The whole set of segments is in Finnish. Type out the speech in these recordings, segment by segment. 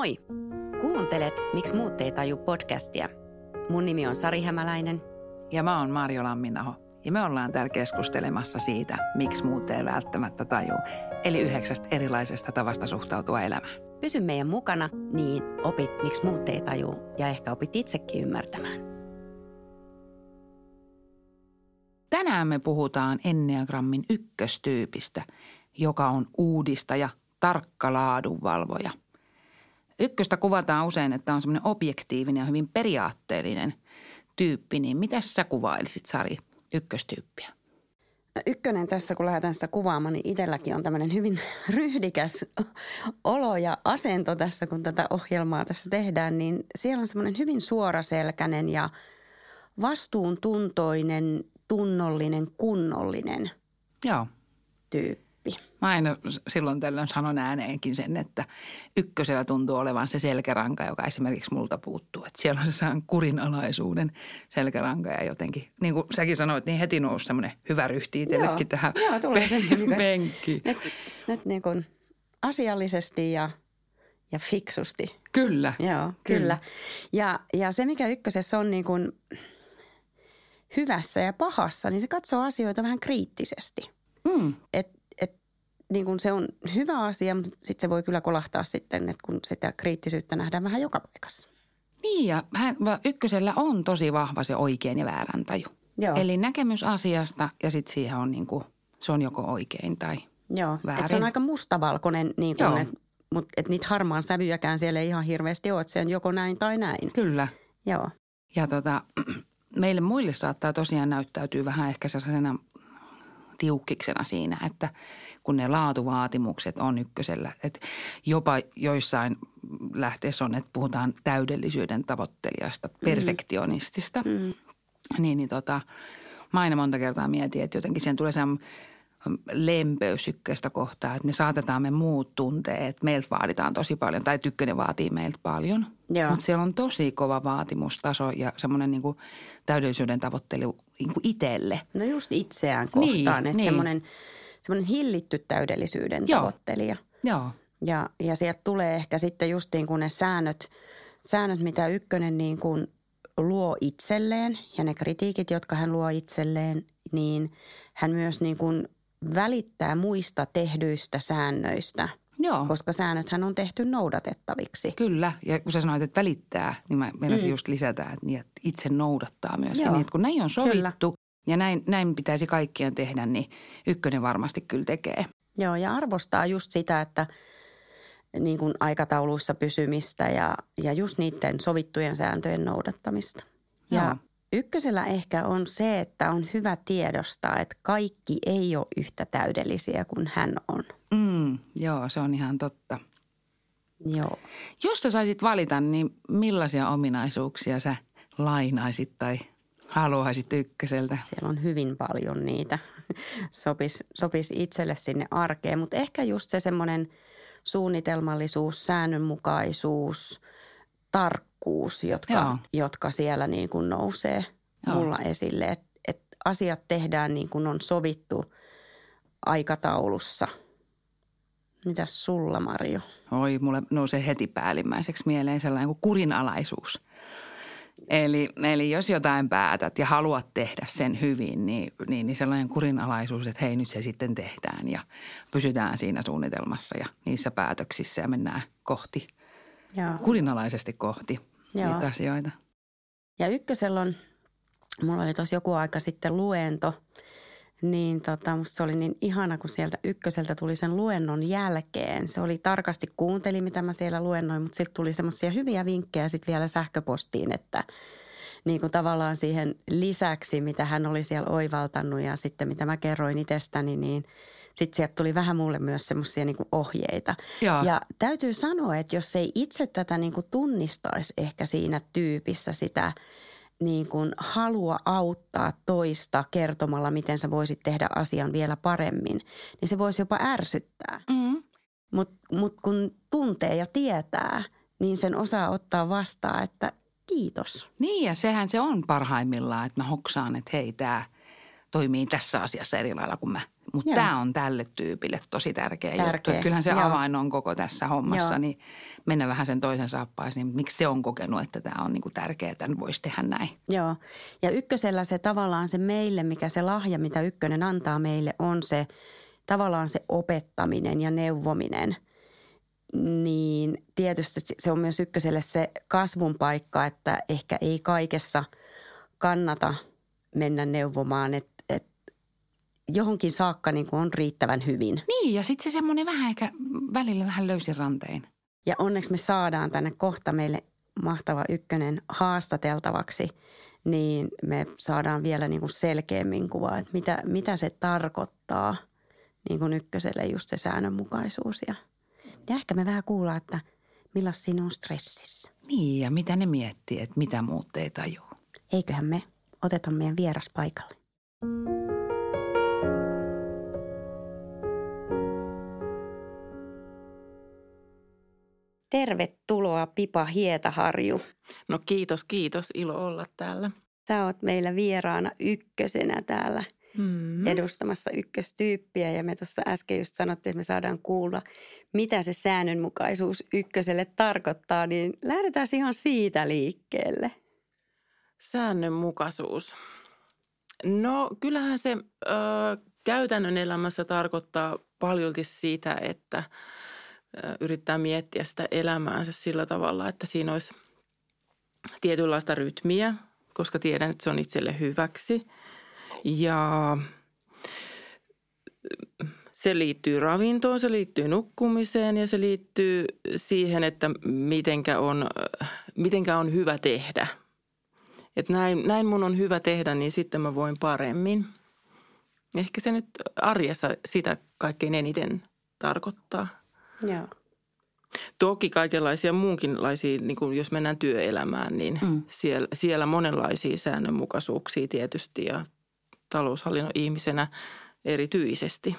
Moi! Kuuntelet Miksi muut ei taju podcastia. Mun nimi on Sari Hämäläinen. Ja mä oon Marjo Lamminaho. Ja me ollaan täällä keskustelemassa siitä, miksi muut ei välttämättä taju. Eli yhdeksästä erilaisesta tavasta suhtautua elämään. Pysy meidän mukana, niin opit miksi muut ei taju ja ehkä opit itsekin ymmärtämään. Tänään me puhutaan Enneagrammin ykköstyypistä, joka on uudistaja, tarkka laadunvalvoja. Ykköstä kuvataan usein, että on semmoinen objektiivinen ja hyvin periaatteellinen tyyppi, niin miten sä kuvailisit Sari ykköstyyppiä? No ykkönen tässä, kun lähdetään sitä kuvaamaan, niin itselläkin on tämmöinen hyvin ryhdikäs olo ja asento tässä, kun tätä ohjelmaa tässä tehdään. Niin siellä on semmoinen hyvin suoraselkäinen ja vastuuntuntoinen, tunnollinen, kunnollinen Joo. tyyppi. Mä aina silloin tällöin sanon ääneenkin sen, että ykkösellä tuntuu olevan se selkäranka, joka esimerkiksi multa puuttuu. Että siellä on se kurinalaisuuden selkäranka ja jotenkin, niin kuin säkin sanoit, niin heti nousi semmoinen hyvä ryhti itsellekin tähän joo, tulee pe- penkkiin. Nyt, nyt niin kuin asiallisesti ja, ja fiksusti. Kyllä. Joo, kyllä. kyllä. Ja, ja se, mikä ykkösessä on niin kuin hyvässä ja pahassa, niin se katsoo asioita vähän kriittisesti. Mm. Et niin kuin se on hyvä asia, mutta sitten se voi kyllä kolahtaa sitten, että kun sitä kriittisyyttä nähdään vähän joka paikassa. Niin ja hän, ykkösellä on tosi vahva se oikein ja väärän taju. Joo. Eli näkemys asiasta ja sitten siihen on niin kuin, se on joko oikein tai Joo, väärin. Et se on aika mustavalkoinen, niin kuin, et, mutta et niitä harmaan sävyjäkään siellä ei ihan hirveästi ole, että se on joko näin tai näin. Kyllä. Joo, Ja tota, meille muille saattaa tosiaan näyttäytyä vähän ehkä sellaisena tiukkiksena siinä, että kun ne laatuvaatimukset on ykkösellä. Että jopa joissain lähteessä on, että puhutaan täydellisyyden tavoittelijasta, perfektionistista. mm. Niin, niin tota, mä aina monta kertaa mietin, että jotenkin sen tulee sen lempeys ykköstä kohtaa, että me saatetaan me muut tunteet, meiltä vaaditaan tosi paljon, tai tykkönen vaatii meiltä paljon. Mutta siellä on tosi kova vaatimustaso ja semmoinen niin täydellisyyden tavoittelu niin kuin itselle. no just itseään Niin, kohtaan, että niin. semmoinen, semmoinen hillitty täydellisyyden Joo. tavoittelija. Joo, Ja, ja sieltä tulee ehkä sitten just niin kuin ne säännöt, säännöt, mitä ykkönen niin kuin luo itselleen ja ne kritiikit, jotka hän luo itselleen, niin hän myös niin kuin välittää muista tehdyistä säännöistä, joo. koska säännöthän on tehty noudatettaviksi. Kyllä, ja kun sä sanoit, että välittää, niin mä meinasin Mm. just lisätä, että, niin, että itse noudattaa. Joo. Niin, että kun näin on sovittu Kyllä. ja näin, näin pitäisi kaikkien tehdä, niin ykkönen varmasti kyllä tekee. Joo, ja arvostaa just sitä, että niin kuin aikatauluissa pysymistä ja, ja just niiden sovittujen sääntöjen noudattamista. Ja Joo. Ykkösellä ehkä on se, että on hyvä tiedostaa, että kaikki ei ole yhtä täydellisiä kuin hän on. Mm, joo, se on ihan totta. Joo. Jos sä saisit valita, niin millaisia ominaisuuksia sä lainaisit tai haluaisit ykköseltä? Siellä on hyvin paljon niitä. Sopisi sopis itselle sinne arkeen, mutta ehkä just se semmoinen suunnitelmallisuus, säännönmukaisuus, tarkkuus, jotka, Joo. jotka siellä niin kuin nousee Joo. mulla esille. Että et asiat tehdään niin kuin on sovittu aikataulussa. Mitäs sulla, Marjo? Oi, mulle nousee heti päällimmäiseksi mieleen sellainen kuin kurinalaisuus. Eli, eli jos jotain päätät ja haluat tehdä sen hyvin, niin, niin, niin sellainen kurinalaisuus, että hei nyt se sitten tehdään ja pysytään siinä suunnitelmassa ja niissä päätöksissä ja mennään kohti, Joo. kurinalaisesti kohti Joo. niitä asioita. Ja ykkösellä on, mulla oli tuossa joku aika sitten luento, niin tota, musta se oli niin ihana, kun sieltä ykköseltä tuli sen luennon jälkeen. Se oli tarkasti kuunteli, mitä mä siellä luennoin, mutta sitten tuli semmoisia hyviä vinkkejä sitten vielä sähköpostiin, että niin kuin tavallaan siihen lisäksi, mitä hän oli siellä oivaltanut ja sitten mitä mä kerroin itsestäni, niin sitten sieltä tuli vähän mulle myös semmoisia niin ohjeita. Joo. Ja täytyy sanoa, että jos ei itse tätä niin kuin tunnistaisi ehkä siinä tyypissä sitä niin kuin halua auttaa toista kertomalla, miten sä voisit tehdä asian vielä paremmin, niin se voisi jopa ärsyttää. Mm. Mutta mut kun tuntee ja tietää, niin sen osaa ottaa vastaan, että kiitos. Niin ja sehän se on parhaimmillaan, että mä hoksaan, että hei tämä toimii tässä asiassa eri lailla kuin mä Mutta tämä on tälle tyypille tosi tärkeä, tärkeä. juttu. Kyllähän se Joo. avain on koko tässä hommassa, Joo. niin mennä vähän sen toisen saappaisiin. Miksi se on kokenut, että tämä on niinku tärkeää, että voisi tehdä näin? Joo. Ja ykkösellä se tavallaan se meille, mikä se lahja, mitä ykkönen antaa meille, on se tavallaan se opettaminen ja neuvominen – niin tietysti se on myös ykköselle se kasvun paikka, että ehkä ei kaikessa kannata mennä neuvomaan, että, että johonkin saakka niin kuin on riittävän hyvin. Niin ja sitten se semmoinen vähän ehkä välillä vähän löysin rantein. Ja onneksi me saadaan tänne kohta meille mahtava ykkönen haastateltavaksi, niin me saadaan vielä niin kuin selkeämmin kuvaa, että mitä, mitä se tarkoittaa niin kuin ykköselle just se säännönmukaisuus ja – ja ehkä me vähän kuullaan, että millaista siinä on stressissä. Niin, ja mitä ne miettii, että mitä muut ei tajua. Eiköhän me oteta meidän vieras paikalle. Tervetuloa Pipa Hietaharju. No kiitos, kiitos. Ilo olla täällä. Sä oot meillä vieraana ykkösenä täällä – mm. edustamassa ykköstyyppiä. Ja me tuossa äsken just sanottiin, että me saadaan kuulla, mitä se säännönmukaisuus ykköselle tarkoittaa. Niin lähdetään ihan siitä liikkeelle. Säännönmukaisuus. No kyllähän se ö, käytännön elämässä tarkoittaa paljolti sitä, että yrittää miettiä sitä elämäänsä sillä tavalla, että siinä olisi tietynlaista rytmiä, koska tiedän, että se on itselle hyväksi – ja se liittyy ravintoon, se liittyy nukkumiseen ja se liittyy siihen, että mitenkä on, mitenkä on hyvä tehdä. Et näin, näin mun on hyvä tehdä, niin sitten mä voin paremmin. Ehkä se nyt arjessa sitä kaikkein eniten tarkoittaa. Joo. Toki kaikenlaisia muunkinlaisia, niin kuin jos mennään työelämään, niin mm. siellä, siellä monenlaisia säännönmukaisuuksia tietysti ja taloushallinnon ihmisenä erityisesti.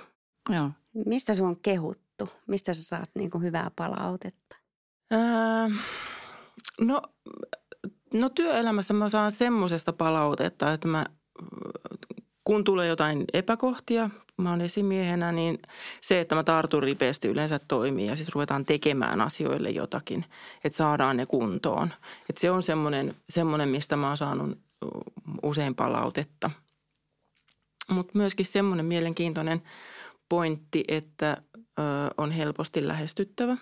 Joo. Mistä sinua on kehuttu? Mistä sä saat niin kuin hyvää palautetta? Ää, no, no työelämässä mä saan semmoisesta palautetta, että mä, kun tulee jotain epäkohtia, mä oon esimiehenä, niin se, että mä tartun ripeästi yleensä toimii ja sitten ruvetaan tekemään asioille jotakin, että saadaan ne kuntoon. Että se on semmoinen, semmoinen, mistä mä oon saanut usein palautetta – mutta myöskin semmoinen mielenkiintoinen pointti, että ö, on helposti lähestyttävä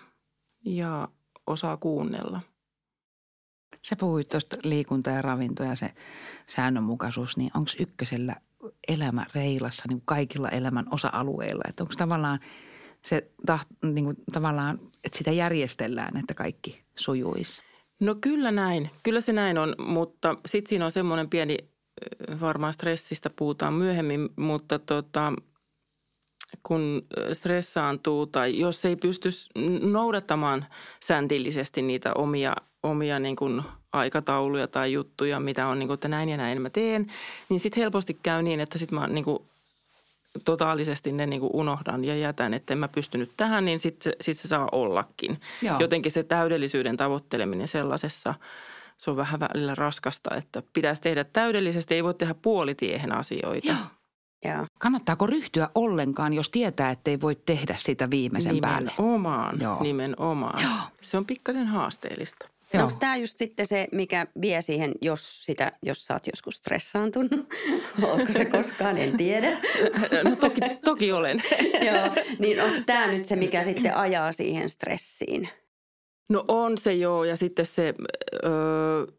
ja osaa kuunnella. Sä puhuit tuosta liikunta ja ravinto ja se säännönmukaisuus, niin onko ykkösellä elämä reilassa niin kaikilla elämän osa-alueilla? Että onko tavallaan se taht, niin kuin tavallaan, että sitä järjestellään, että kaikki sujuisi? No kyllä näin. Kyllä se näin on, mutta sitten siinä on semmoinen pieni varmaan stressistä puhutaan myöhemmin, mutta tota, kun stressaantuu tai jos ei pysty noudattamaan säntillisesti niitä omia, omia niin kuin aikatauluja tai juttuja, mitä on, niin kuin, että näin ja näin mä teen, niin sitten helposti käy niin, että sitten mä niin kuin totaalisesti ne niin kuin unohdan ja jätän, että en mä pystynyt tähän, niin sitten sit se saa ollakin. Joo. Jotenkin se täydellisyyden tavoitteleminen sellaisessa – se on vähän välillä raskasta, että pitäisi tehdä täydellisesti, ei voi tehdä puolitiehen asioita. Joo. Ja. Kannattaako ryhtyä ollenkaan, jos tietää, että ei voi tehdä sitä viimeisen nimenomaan, päälle? Nimenomaan, Joo. nimenomaan. Joo. Se on pikkasen haasteellista. Joo. Onko tämä just sitten se, mikä vie siihen, jos, sitä, jos sä oot joskus stressaantunut? Oletko se koskaan, en tiedä. no toki, toki olen. Joo, niin onko tämä nyt se, mikä sitten ajaa siihen stressiin? No on se joo ja sitten se, ö,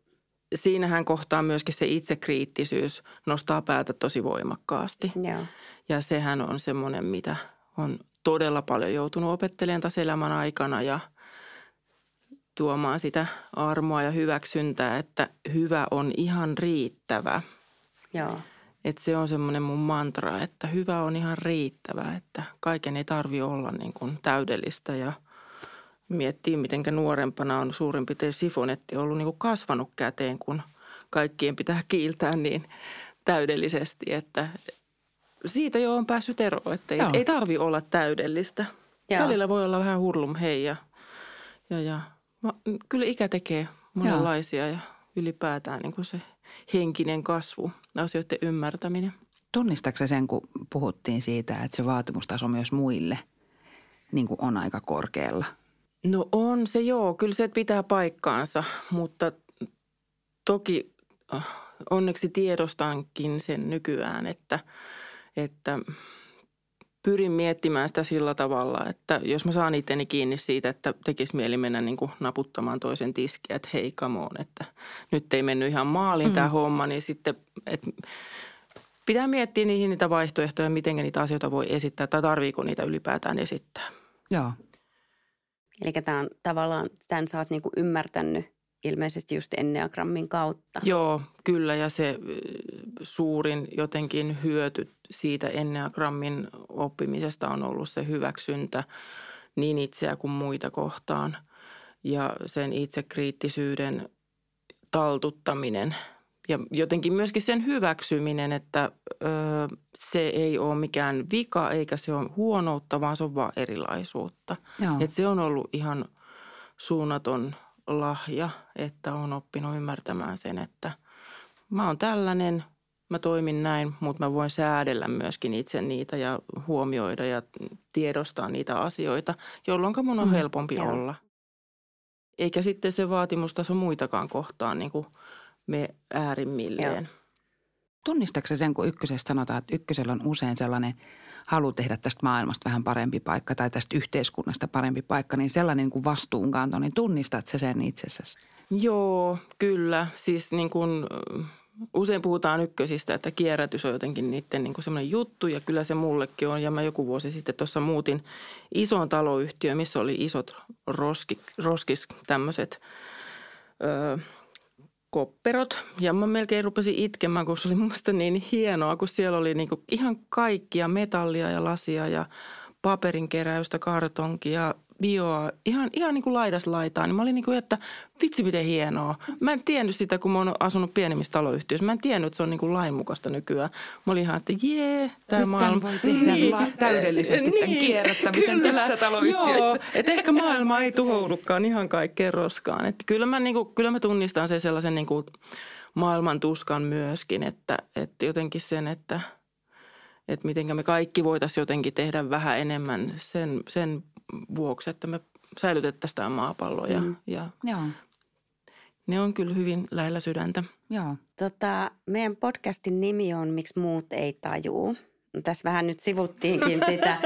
siinähän kohtaa myöskin se itsekriittisyys nostaa päätä tosi voimakkaasti. Joo. Ja sehän on semmoinen, mitä on todella paljon joutunut opettelemaan tässä elämän aikana ja tuomaan sitä armoa ja hyväksyntää, että hyvä on ihan riittävä. Joo. Et se on semmoinen mun mantra, että hyvä on ihan riittävä, että kaiken ei tarvi olla niin kuin täydellistä ja – miettii, miten nuorempana on suurin piirtein sifonetti ollut niin kuin kasvanut käteen, kun kaikkien pitää kiiltää niin täydellisesti, että siitä jo on päässyt eroon, että ei, ei tarvi olla täydellistä. Joo. Välillä voi olla vähän hurlum hei ja, ja, ja kyllä ikä tekee monenlaisia Joo. ja ylipäätään niin kuin se henkinen kasvu, asioiden ymmärtäminen. Tunnistatko sen, kun puhuttiin siitä, että se vaatimustaso myös muille niin kuin on aika korkealla? No on se joo, kyllä se pitää paikkaansa, mutta toki äh, onneksi tiedostankin sen nykyään, että, että pyrin miettimään sitä sillä tavalla, että jos mä saan itteni kiinni siitä, että tekisi mieli mennä niin kuin naputtamaan toisen tiskiä, että hei come on, että nyt ei mennyt ihan maaliin mm. tämä homma, niin sitten, että pitää miettiä niihin niitä vaihtoehtoja, miten niitä asioita voi esittää tai tarviiko niitä ylipäätään esittää. Joo. Eli tämä on tavallaan, tämän sä oot niin kuin ymmärtänyt ilmeisesti just Enneagrammin kautta. Joo, kyllä ja se suurin jotenkin hyöty siitä Enneagrammin oppimisesta on ollut se hyväksyntä niin itseä kuin muita kohtaan ja sen itsekriittisyyden taltuttaminen – ja jotenkin myöskin sen hyväksyminen, että ö, se ei ole mikään vika eikä se ole huonoutta, vaan se on vaan erilaisuutta. Että se on ollut ihan suunnaton lahja, että on oppinut ymmärtämään sen, että mä oon tällainen, mä toimin näin, mutta mä voin säädellä myöskin itse niitä ja huomioida ja tiedostaa niitä asioita, jolloin mun on mm, helpompi joo. olla. Eikä sitten se vaatimustaso muitakaan kohtaan niin kuin – me äärimmilleen. Tunnistatko sen, kun ykkösestä sanotaan, että ykkösellä on usein sellainen halu tehdä tästä maailmasta vähän parempi paikka tai tästä yhteiskunnasta parempi paikka, niin sellainen niin kuin vastuunkanto, niin tunnistat se sen itsessäsi? Joo, kyllä. Siis niin kuin, usein puhutaan ykkösistä, että kierrätys on jotenkin niiden niin semmoinen juttu ja kyllä se mullekin on. Ja mä joku vuosi sitten tuossa muutin isoon taloyhtiöön, missä oli isot roski, roskis tämmöiset öö, kopperot. Ja mä melkein rupesin itkemään, kun se oli mun niin hienoa, kun siellä oli niinku ihan kaikkia metallia ja lasia ja paperinkeräystä, kartonkia, bioa, ihan, ihan niin kuin laidas laitaan. Niin mä olin niin kuin, että vitsi miten hienoa. Mä en tiennyt sitä, kun mä oon asunut pienemmissä taloyhtiöissä. Mä en tiennyt, että se on niin kuin lainmukaista nykyään. Mä olin ihan, että jee, tämä maailma. voi tehdä niin, la- täydellisesti niin, tämän kierrättämisen kyllä, tässä taloyhtiössä. Joo, että ehkä maailma ei tuhoudukaan ihan kaikkeen roskaan. Että kyllä, mä, niin kuin, kyllä mä tunnistan sen sellaisen niin kuin maailman tuskan myöskin, että, että jotenkin sen, että – että miten me kaikki voitaisiin jotenkin tehdä vähän enemmän sen, sen vuoksi, että me säilytettäisiin tämä maapallo. Ja, mm. ja Joo. Ne on kyllä hyvin lähellä sydäntä. Joo. Tota, meidän podcastin nimi on Miksi muut ei tajuu. Tässä vähän nyt sivuttiinkin sitä.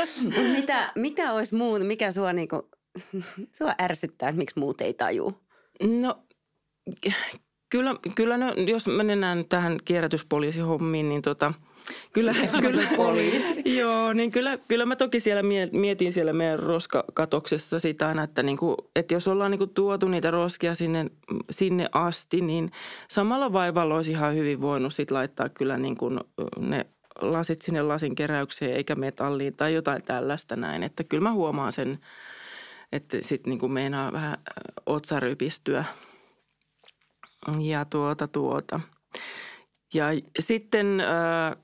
mitä, mitä olisi muut, mikä sua, niinku, sua ärsyttää, että miksi muut ei tajuu? No kyllä, kyllä no, jos mennään tähän kierrätyspoliisihommiin, niin tota – Kyllä, kyllä, joo, niin kyllä, kyllä mä toki siellä mietin siellä meidän roskakatoksessa sitä aina, että, niin kuin, että jos ollaan niin kuin tuotu niitä roskia sinne, sinne asti, niin samalla vaivalla olisi ihan hyvin voinut sit laittaa kyllä niin kuin ne lasit sinne lasin keräykseen eikä metalliin tai jotain tällaista näin. Että kyllä mä huomaan sen, että sitten niin kuin meinaa vähän otsarypistyä. Ja tuota tuota – ja sitten äh,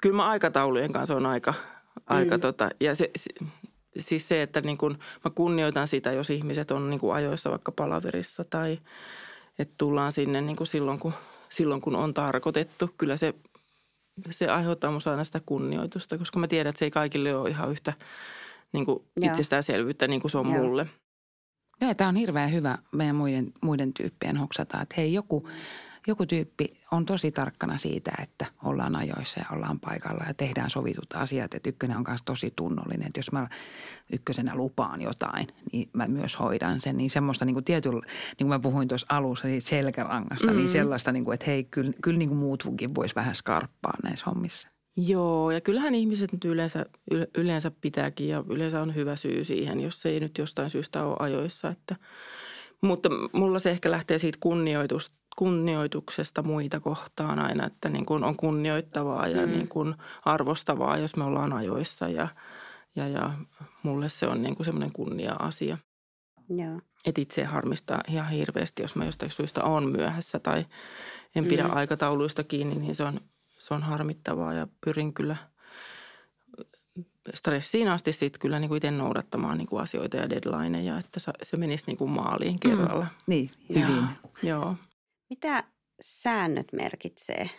kyllä mä aikataulujen kanssa on aika, aika mm. tota, ja se, siis se, että niin kun mä kunnioitan sitä, jos ihmiset on niin kuin ajoissa vaikka palaverissa tai että tullaan sinne niin kuin silloin, kun, silloin, kun on tarkoitettu. Kyllä se, se aiheuttaa musta aina sitä kunnioitusta, koska mä tiedän, että se ei kaikille ole ihan yhtä niin kuin itsestäänselvyyttä niin kuin se on Joo. mulle. Joo, tämä on hirveän hyvä meidän muiden, muiden tyyppien hoksata, että hei joku – joku tyyppi on tosi tarkkana siitä, että ollaan ajoissa ja ollaan paikalla ja tehdään sovitut asiat. Että ykkönen on myös tosi tunnollinen, että jos mä ykkösenä lupaan jotain, niin mä myös hoidan sen. Niin semmoista niin kuin tietyllä, niin kuin mä puhuin tuossa alussa siitä selkärangasta, niin mm. niin sellaista, niin kuin, että hei, kyllä, kyllä niin kuin muutkin voisi vähän skarppaa näissä hommissa. Joo, ja kyllähän ihmiset nyt yleensä, yleensä pitääkin ja yleensä on hyvä syy siihen, jos se ei nyt jostain syystä ole ajoissa. Että, mutta mulla se ehkä lähtee siitä kunnioitusta kunnioituksesta muita kohtaan aina, että niin kuin on kunnioittavaa ja mm. niin kuin arvostavaa, jos me ollaan ajoissa ja, ja, ja mulle se on niin kuin semmoinen kunnia-asia. Joo. Et itse harmistaa ihan hirveästi, jos mä jostain syystä on myöhässä tai en pidä mm. aikatauluista kiinni, niin se on, se on harmittavaa ja pyrin kyllä stressiin asti sitten kyllä niin kuin itse noudattamaan niin kuin asioita ja deadlineja, että se menisi niin kuin maaliin kerralla. Mm. Niin, hyvin. Ja, joo. Mitä säännöt merkitsee?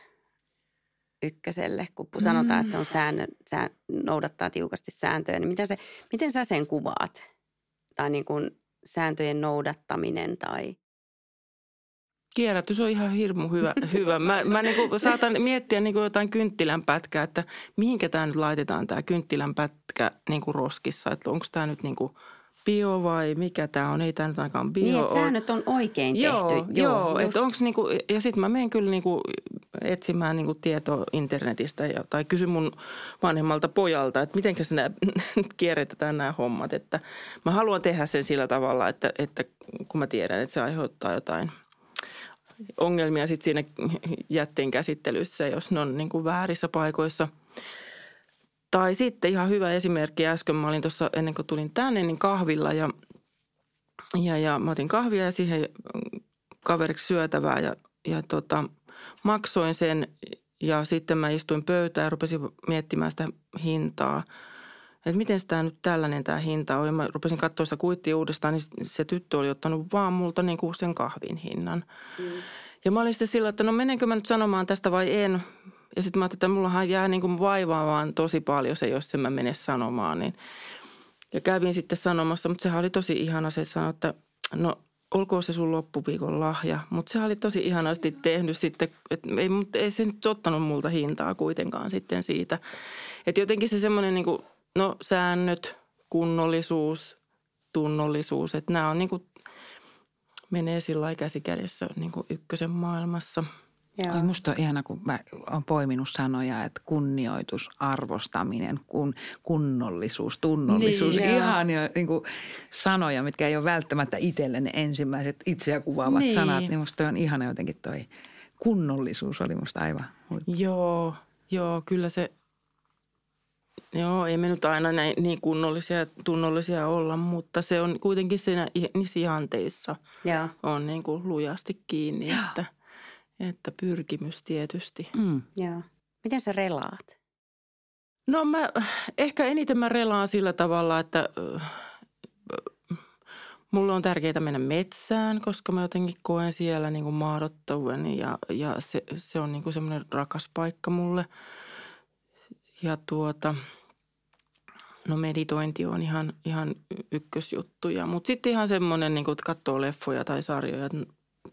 ykköselle, kun sanotaan, että se on säännö, sään, noudattaa tiukasti sääntöjä, niin mitä se, miten sä sen kuvaat? Tai niin kuin sääntöjen noudattaminen tai – Kierrätys on ihan hirmu hyvä. hyvä. Mä, mä niin kuin saatan miettiä niin kuin jotain kynttilän pätkää, että mihinkä tämä nyt laitetaan tämä kynttilän pätkä niin kuin roskissa. Että onko tämä nyt niin kuin bio vai mikä tämä on? Ei tämä nyt ainakaan bio Niin, että säännöt on oikein joo, tehty. Joo, joo että onko niinku, ja sitten mä menen kyllä niinku etsimään niinku tietoa internetistä ja, tai kysyn mun vanhemmalta pojalta, että miten se kierrätetään nämä hommat. Että mä haluan tehdä sen sillä tavalla, että, että kun mä tiedän, että se aiheuttaa jotain – ongelmia sit siinä jätteen käsittelyssä, jos ne on niin kuin väärissä paikoissa. Tai sitten ihan hyvä esimerkki äsken, mä olin tuossa ennen kuin tulin tänne, niin kahvilla ja, ja, ja mä otin kahvia ja siihen kaveriksi syötävää ja, ja tota, maksoin sen ja sitten mä istuin pöytään ja rupesin miettimään sitä hintaa – että miten tämä nyt tällainen tämä hinta on. Ja mä rupesin katsoa sitä kuittia uudestaan, niin se tyttö oli ottanut vaan multa niin kuin sen kahvin hinnan. Mm. Ja mä olin sitten sillä, että no menenkö mä nyt sanomaan tästä vai en. Ja sitten mä ajattelin, että mullahan jää niin kuin vaivaa vaan tosi paljon se, jos en mä mene sanomaan. Niin. Ja kävin sitten sanomassa, mutta sehän oli tosi ihana se, että sanoi, että no olkoon se sun loppuviikon lahja. Mutta se oli tosi ihanasti tehnyt sitten, että ei, ei se nyt ottanut multa hintaa kuitenkaan sitten siitä. Että jotenkin se semmoinen niin kuin No säännöt, kunnollisuus, tunnollisuus, että nämä on niin kuin, menee sillä käsi kädessä niin kuin ykkösen maailmassa. Joo. Oi, musta on ihana, kun mä oon poiminut sanoja, että kunnioitus, arvostaminen, kun, kunnollisuus, tunnollisuus. Niin, ihan jo niin kuin sanoja, mitkä ei ole välttämättä itselle ne ensimmäiset itseä kuvaavat niin. sanat. Niin musta on ihana jotenkin toi kunnollisuus oli musta aivan huippu. Joo, joo, kyllä se Joo, ei me nyt aina näin, niin kunnollisia ja tunnollisia olla, mutta se on kuitenkin siinä niissä ihanteissa Joo. on niin kuin lujasti kiinni, että, että pyrkimys tietysti. Mm. Joo. Miten sä relaat? No mä, ehkä eniten mä relaan sillä tavalla, että mulle on tärkeää mennä metsään, koska mä jotenkin koen siellä niin kuin maadottavuuden ja, ja se, se on niin kuin semmoinen rakas paikka mulle. Ja tuota, No meditointi on ihan, ihan ykkösjuttuja, mutta sitten ihan semmoinen, niin että katsoo leffoja tai sarjoja,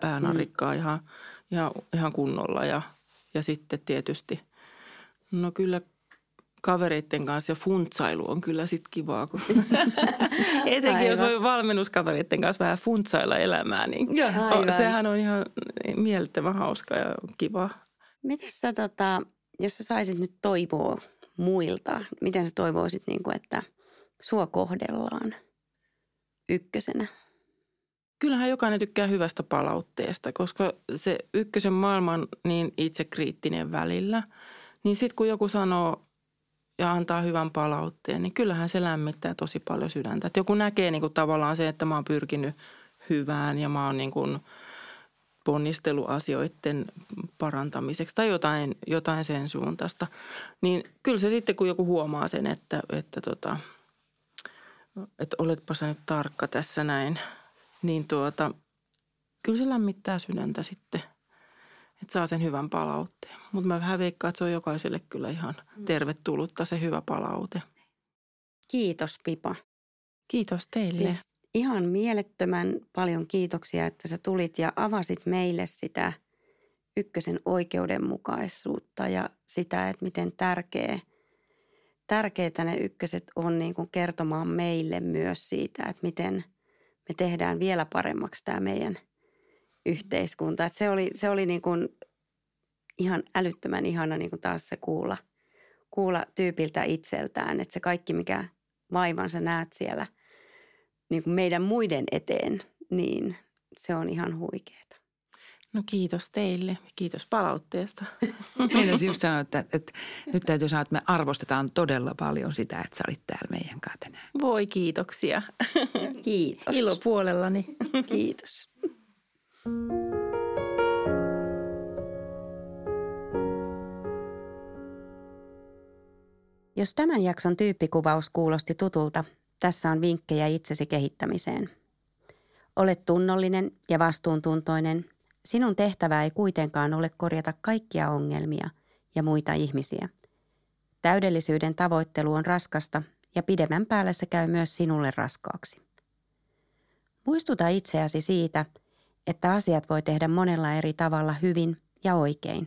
päänarikkaa mm. ihan, ihan, ihan kunnolla ja, ja sitten tietysti, no kyllä kavereiden kanssa ja funtsailu on kyllä sitten kivaa, kun etenkin Aivan. jos voi valmennuskavereiden kanssa vähän funtsailla elämää, niin Aivan. sehän on ihan miellyttävän hauska ja kiva. Miten sä tota, jos sä saisit nyt toivoa muilta? Miten sä toivoisit, niin kuin, että sua kohdellaan ykkösenä? Kyllähän jokainen tykkää hyvästä palautteesta, koska se ykkösen maailma on niin itsekriittinen välillä. Niin sitten kun joku sanoo ja antaa hyvän palautteen, niin kyllähän se lämmittää tosi paljon sydäntä. Että joku näkee niin kuin tavallaan se, että mä oon pyrkinyt hyvään ja mä oon niin kuin – ponnisteluasioiden parantamiseksi tai jotain, jotain sen suuntaista, niin kyllä se sitten, kun joku huomaa sen, että, että, tota, että oletpa sä nyt tarkka tässä näin, niin tuota, kyllä se lämmittää sydäntä sitten, että saa sen hyvän palautteen. Mutta mä vähän veikkaan, että se on jokaiselle kyllä ihan mm. tervetullutta se hyvä palaute. Kiitos Pipa. Kiitos teille. Siis ihan mielettömän paljon kiitoksia, että sä tulit ja avasit meille sitä ykkösen oikeudenmukaisuutta ja sitä, että miten tärkeä, tärkeää ne ykköset on niin kuin kertomaan meille myös siitä, että miten me tehdään vielä paremmaksi tämä meidän yhteiskunta. Että se oli, se oli niin kuin ihan älyttömän ihana niin kuin taas se kuulla, kuulla tyypiltä itseltään, että se kaikki, mikä vaivan sä näet siellä – niin kuin meidän muiden eteen, niin se on ihan huikeeta. No kiitos teille. Kiitos palautteesta. Meidän just sanoa, että, että nyt täytyy sanoa, että me arvostetaan todella paljon sitä, että sä olit täällä meidän kanssa tänään. Voi kiitoksia. Kiitos. Ilo puolellani. Kiitos. Jos tämän jakson tyyppikuvaus kuulosti tutulta, tässä on vinkkejä itsesi kehittämiseen. Olet tunnollinen ja vastuuntuntoinen. Sinun tehtävä ei kuitenkaan ole korjata kaikkia ongelmia ja muita ihmisiä. Täydellisyyden tavoittelu on raskasta ja pidemmän päälle se käy myös sinulle raskaaksi. Muistuta itseäsi siitä, että asiat voi tehdä monella eri tavalla hyvin ja oikein,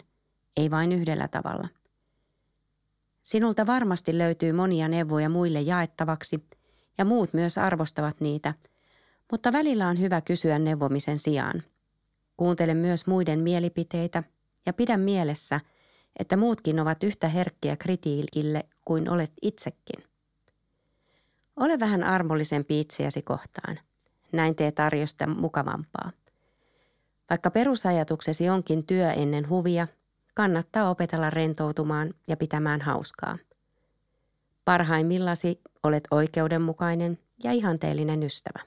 ei vain yhdellä tavalla. Sinulta varmasti löytyy monia neuvoja muille jaettavaksi ja muut myös arvostavat niitä, mutta välillä on hyvä kysyä neuvomisen sijaan. Kuuntele myös muiden mielipiteitä ja pidä mielessä, että muutkin ovat yhtä herkkiä kritiikille kuin olet itsekin. Ole vähän armollisempi itseäsi kohtaan. Näin tee tarjosta mukavampaa. Vaikka perusajatuksesi onkin työ ennen huvia, kannattaa opetella rentoutumaan ja pitämään hauskaa. Parhaimmillasi olet oikeudenmukainen ja ihanteellinen ystävä.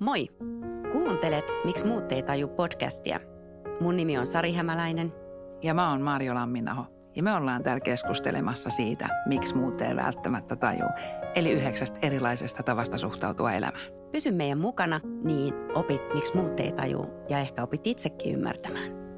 Moi! Kuuntelet Miksi muut ei taju podcastia. Mun nimi on Sari Hämäläinen. Ja mä oon Marjo Lamminaho. Ja me ollaan täällä keskustelemassa siitä, miksi muut ei välttämättä taju. Eli yhdeksästä erilaisesta tavasta suhtautua elämään. Pysy meidän mukana, niin opit, miksi muut ei taju ja ehkä opit itsekin ymmärtämään.